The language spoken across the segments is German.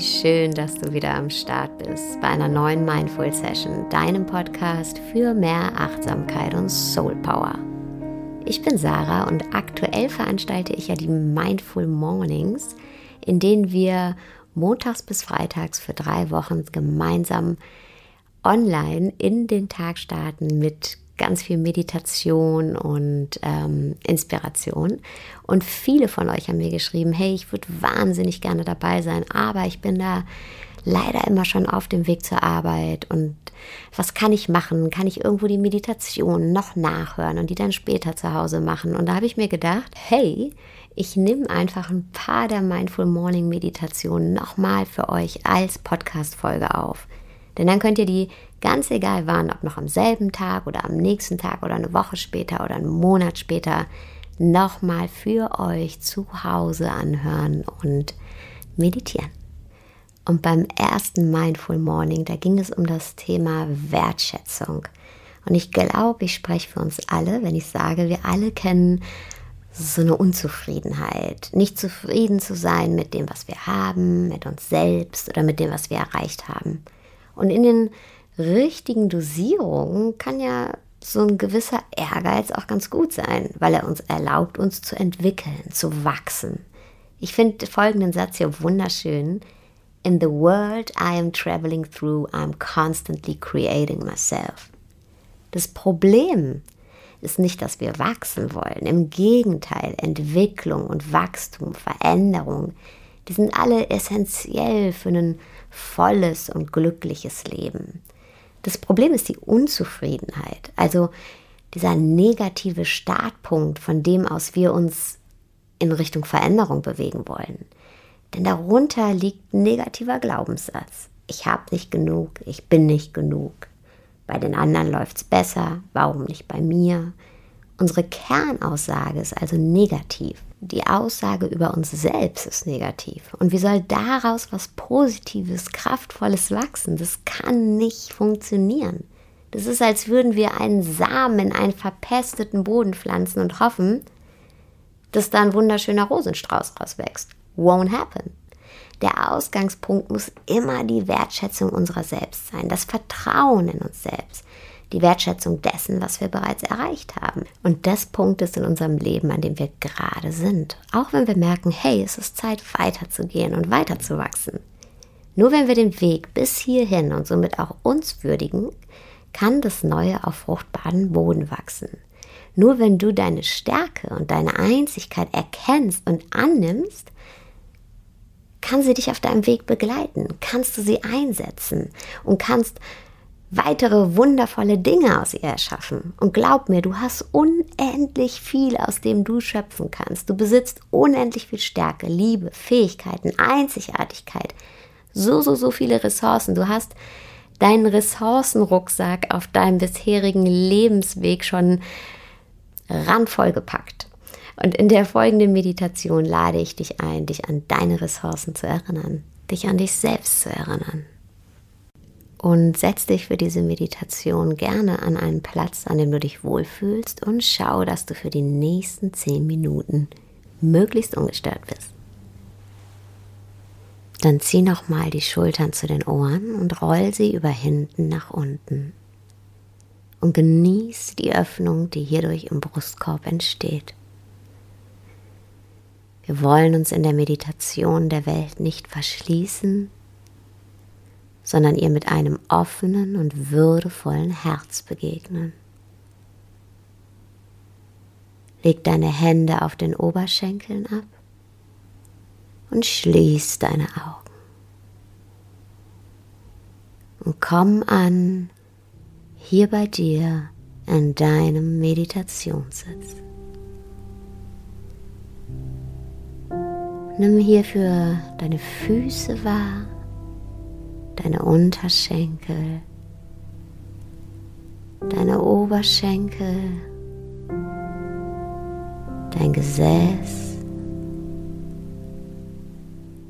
schön, dass du wieder am Start bist bei einer neuen Mindful Session, deinem Podcast für mehr Achtsamkeit und Soul Power. Ich bin Sarah und aktuell veranstalte ich ja die Mindful Mornings, in denen wir montags bis freitags für drei Wochen gemeinsam online in den Tag starten mit ganz viel Meditation und ähm, Inspiration. Und viele von euch haben mir geschrieben, hey, ich würde wahnsinnig gerne dabei sein, aber ich bin da leider immer schon auf dem Weg zur Arbeit. Und was kann ich machen? Kann ich irgendwo die Meditation noch nachhören und die dann später zu Hause machen? Und da habe ich mir gedacht, hey, ich nehme einfach ein paar der Mindful Morning Meditationen nochmal für euch als Podcast-Folge auf. Denn dann könnt ihr die ganz egal wann, ob noch am selben Tag oder am nächsten Tag oder eine Woche später oder einen Monat später, nochmal für euch zu Hause anhören und meditieren. Und beim ersten Mindful Morning, da ging es um das Thema Wertschätzung. Und ich glaube, ich spreche für uns alle, wenn ich sage, wir alle kennen so eine Unzufriedenheit. Nicht zufrieden zu sein mit dem, was wir haben, mit uns selbst oder mit dem, was wir erreicht haben. Und in den richtigen Dosierungen kann ja so ein gewisser Ehrgeiz auch ganz gut sein, weil er uns erlaubt, uns zu entwickeln, zu wachsen. Ich finde folgenden Satz hier wunderschön. In the world I am traveling through, I'm constantly creating myself. Das Problem ist nicht, dass wir wachsen wollen. Im Gegenteil, Entwicklung und Wachstum, Veränderung, die sind alle essentiell für ein volles und glückliches Leben. Das Problem ist die Unzufriedenheit, also dieser negative Startpunkt, von dem aus wir uns in Richtung Veränderung bewegen wollen. Denn darunter liegt ein negativer Glaubenssatz. Ich habe nicht genug, ich bin nicht genug. Bei den anderen läuft es besser, warum nicht bei mir? Unsere Kernaussage ist also negativ. Die Aussage über uns selbst ist negativ. Und wie soll daraus was Positives, Kraftvolles wachsen? Das kann nicht funktionieren. Das ist, als würden wir einen Samen in einen verpesteten Boden pflanzen und hoffen, dass da ein wunderschöner Rosenstrauß rauswächst. Won't happen. Der Ausgangspunkt muss immer die Wertschätzung unserer selbst sein, das Vertrauen in uns selbst die Wertschätzung dessen, was wir bereits erreicht haben. Und das Punkt ist in unserem Leben, an dem wir gerade sind. Auch wenn wir merken, hey, es ist Zeit weiterzugehen und weiterzuwachsen. Nur wenn wir den Weg bis hierhin und somit auch uns würdigen, kann das Neue auf fruchtbaren Boden wachsen. Nur wenn du deine Stärke und deine Einzigkeit erkennst und annimmst, kann sie dich auf deinem Weg begleiten, kannst du sie einsetzen und kannst weitere wundervolle Dinge aus ihr erschaffen. Und glaub mir, du hast unendlich viel, aus dem du schöpfen kannst. Du besitzt unendlich viel Stärke, Liebe, Fähigkeiten, Einzigartigkeit. So, so, so viele Ressourcen. Du hast deinen Ressourcenrucksack auf deinem bisherigen Lebensweg schon randvoll gepackt. Und in der folgenden Meditation lade ich dich ein, dich an deine Ressourcen zu erinnern, dich an dich selbst zu erinnern und setz dich für diese Meditation gerne an einen Platz, an dem du dich wohlfühlst und schau, dass du für die nächsten zehn Minuten möglichst ungestört bist. Dann zieh nochmal die Schultern zu den Ohren und roll sie über hinten nach unten. Und genieß die Öffnung, die hierdurch im Brustkorb entsteht. Wir wollen uns in der Meditation der Welt nicht verschließen, sondern ihr mit einem offenen und würdevollen Herz begegnen. Leg deine Hände auf den Oberschenkeln ab und schließ deine Augen. Und komm an hier bei dir in deinem Meditationssitz. Nimm hierfür deine Füße wahr deine Unterschenkel, deine Oberschenkel, dein Gesäß.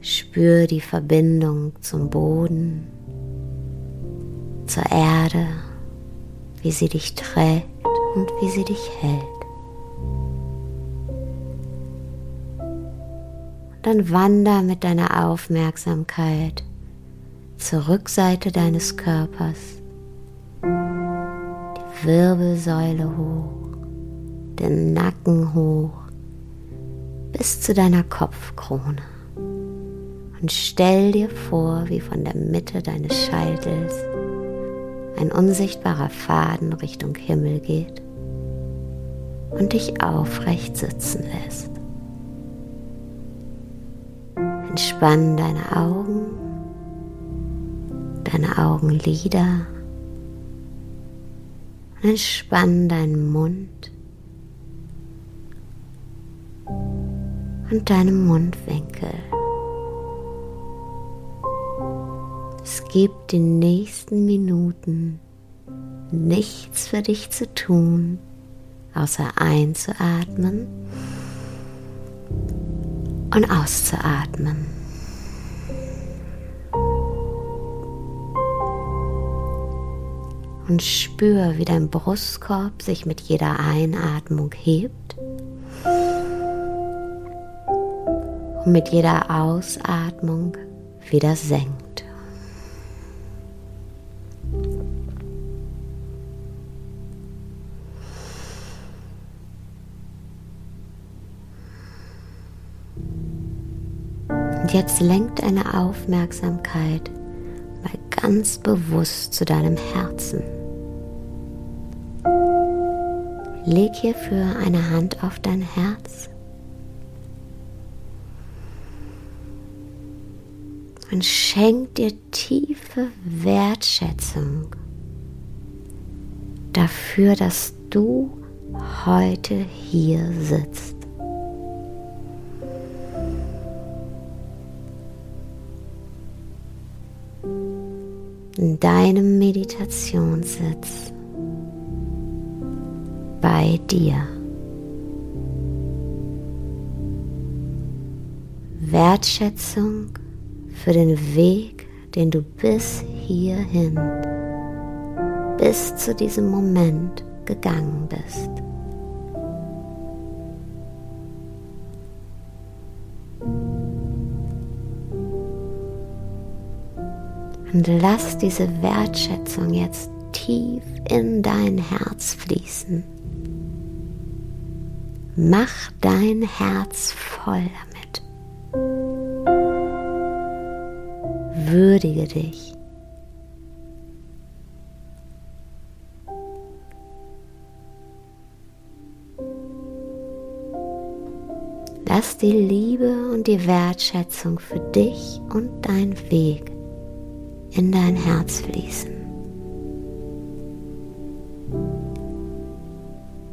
Spür die Verbindung zum Boden, zur Erde, wie sie dich trägt und wie sie dich hält. Dann wander mit deiner Aufmerksamkeit zur Rückseite deines Körpers, die Wirbelsäule hoch, den Nacken hoch, bis zu deiner Kopfkrone. Und stell dir vor, wie von der Mitte deines Scheitels ein unsichtbarer Faden Richtung Himmel geht und dich aufrecht sitzen lässt. Entspann deine Augen, deine Augenlider und entspann deinen Mund und deine Mundwinkel. Es gibt die nächsten Minuten nichts für dich zu tun, außer einzuatmen und auszuatmen. Und spür, wie dein Brustkorb sich mit jeder Einatmung hebt und mit jeder Ausatmung wieder senkt. Und jetzt lenkt deine Aufmerksamkeit mal ganz bewusst zu deinem Herzen. Leg hierfür eine Hand auf dein Herz und schenk dir tiefe Wertschätzung dafür, dass du heute hier sitzt. In deinem Meditationssitz bei dir. Wertschätzung für den Weg, den du bis hierhin, bis zu diesem Moment gegangen bist. Und lass diese Wertschätzung jetzt tief in dein Herz fließen. Mach dein Herz voll damit. Würdige dich. Lass die Liebe und die Wertschätzung für dich und dein Weg in dein Herz fließen.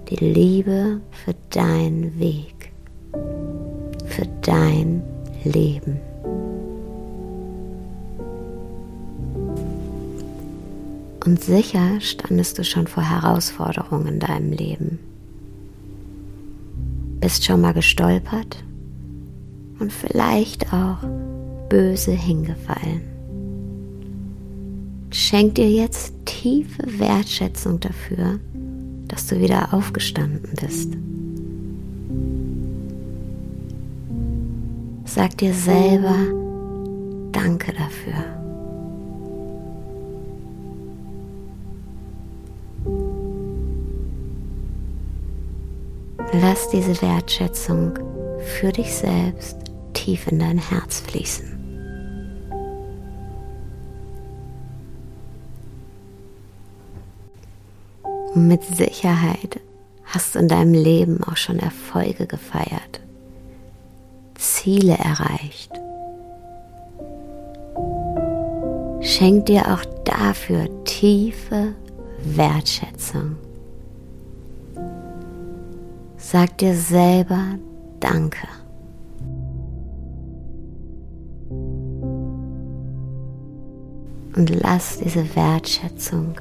Die Liebe für deinen Weg, für dein Leben. Und sicher standest du schon vor Herausforderungen in deinem Leben. Bist schon mal gestolpert und vielleicht auch böse hingefallen. Schenk dir jetzt tiefe Wertschätzung dafür, dass du wieder aufgestanden bist. Sag dir selber Danke dafür. Lass diese Wertschätzung für dich selbst tief in dein Herz fließen. Und mit Sicherheit hast du in deinem Leben auch schon Erfolge gefeiert, Ziele erreicht. Schenk dir auch dafür tiefe Wertschätzung. Sag dir selber Danke. Und lass diese Wertschätzung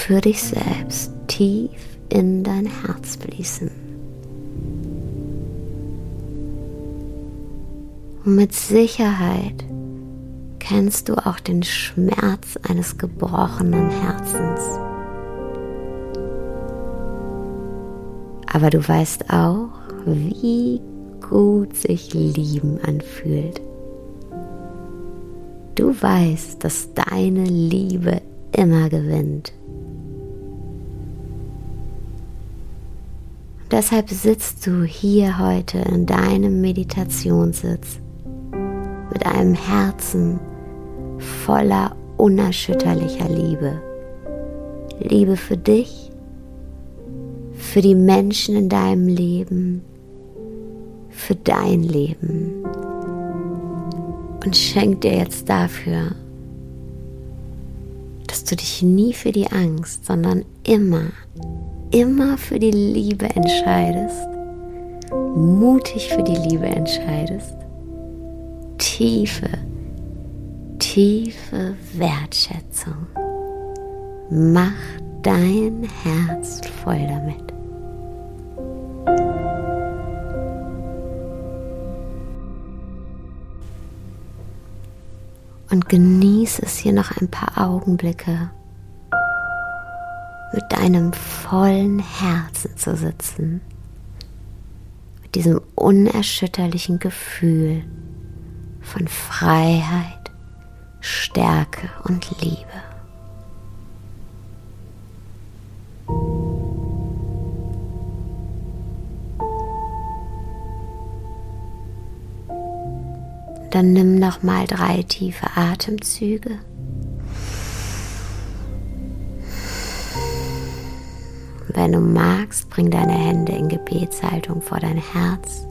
für dich selbst tief in dein Herz fließen. Und mit Sicherheit kennst du auch den Schmerz eines gebrochenen Herzens. Aber du weißt auch, wie gut sich Lieben anfühlt. Du weißt, dass deine Liebe immer gewinnt. Deshalb sitzt du hier heute in deinem Meditationssitz mit einem Herzen voller unerschütterlicher Liebe. Liebe für dich, für die Menschen in deinem Leben, für dein Leben. Und schenk dir jetzt dafür, dass du dich nie für die Angst, sondern immer immer für die Liebe entscheidest, mutig für die Liebe entscheidest, tiefe, tiefe Wertschätzung. Mach dein Herz voll damit. Und genieße es hier noch ein paar Augenblicke mit deinem vollen Herzen zu sitzen, mit diesem unerschütterlichen Gefühl von Freiheit, Stärke und Liebe. Dann nimm noch mal drei tiefe Atemzüge. Wenn du magst, bring deine Hände in Gebetshaltung vor dein Herz.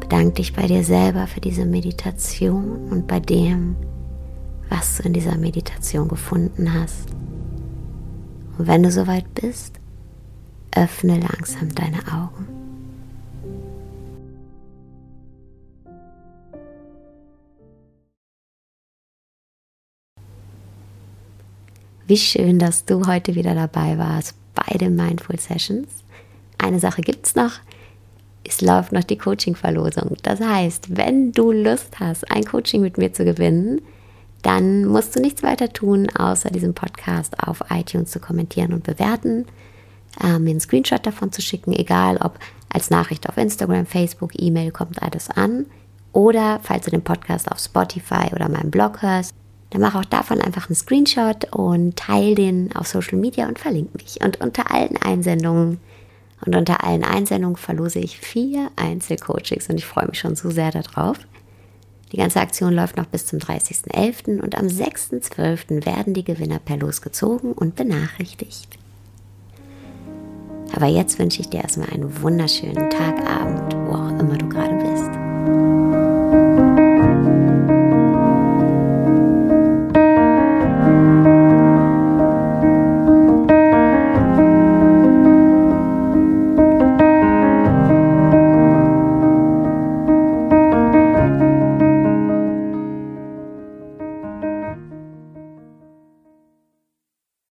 Bedank dich bei dir selber für diese Meditation und bei dem, was du in dieser Meditation gefunden hast. Und wenn du soweit bist, öffne langsam deine Augen. Wie schön, dass du heute wieder dabei warst bei den Mindful Sessions. Eine Sache gibt es noch. Es läuft noch die Coaching-Verlosung. Das heißt, wenn du Lust hast, ein Coaching mit mir zu gewinnen, dann musst du nichts weiter tun, außer diesem Podcast auf iTunes zu kommentieren und bewerten, äh, mir einen Screenshot davon zu schicken, egal ob als Nachricht auf Instagram, Facebook, E-Mail, kommt alles an. Oder falls du den Podcast auf Spotify oder meinem Blog hörst, dann mach auch davon einfach einen Screenshot und teile den auf Social Media und verlinke mich. Und unter allen Einsendungen und unter allen Einsendungen verlose ich vier Einzelcoachings und ich freue mich schon so sehr darauf. Die ganze Aktion läuft noch bis zum 30.11. und am 6.12. werden die Gewinner per Los gezogen und benachrichtigt. Aber jetzt wünsche ich dir erstmal einen wunderschönen Tag, Abend, wo auch immer du gerade bist.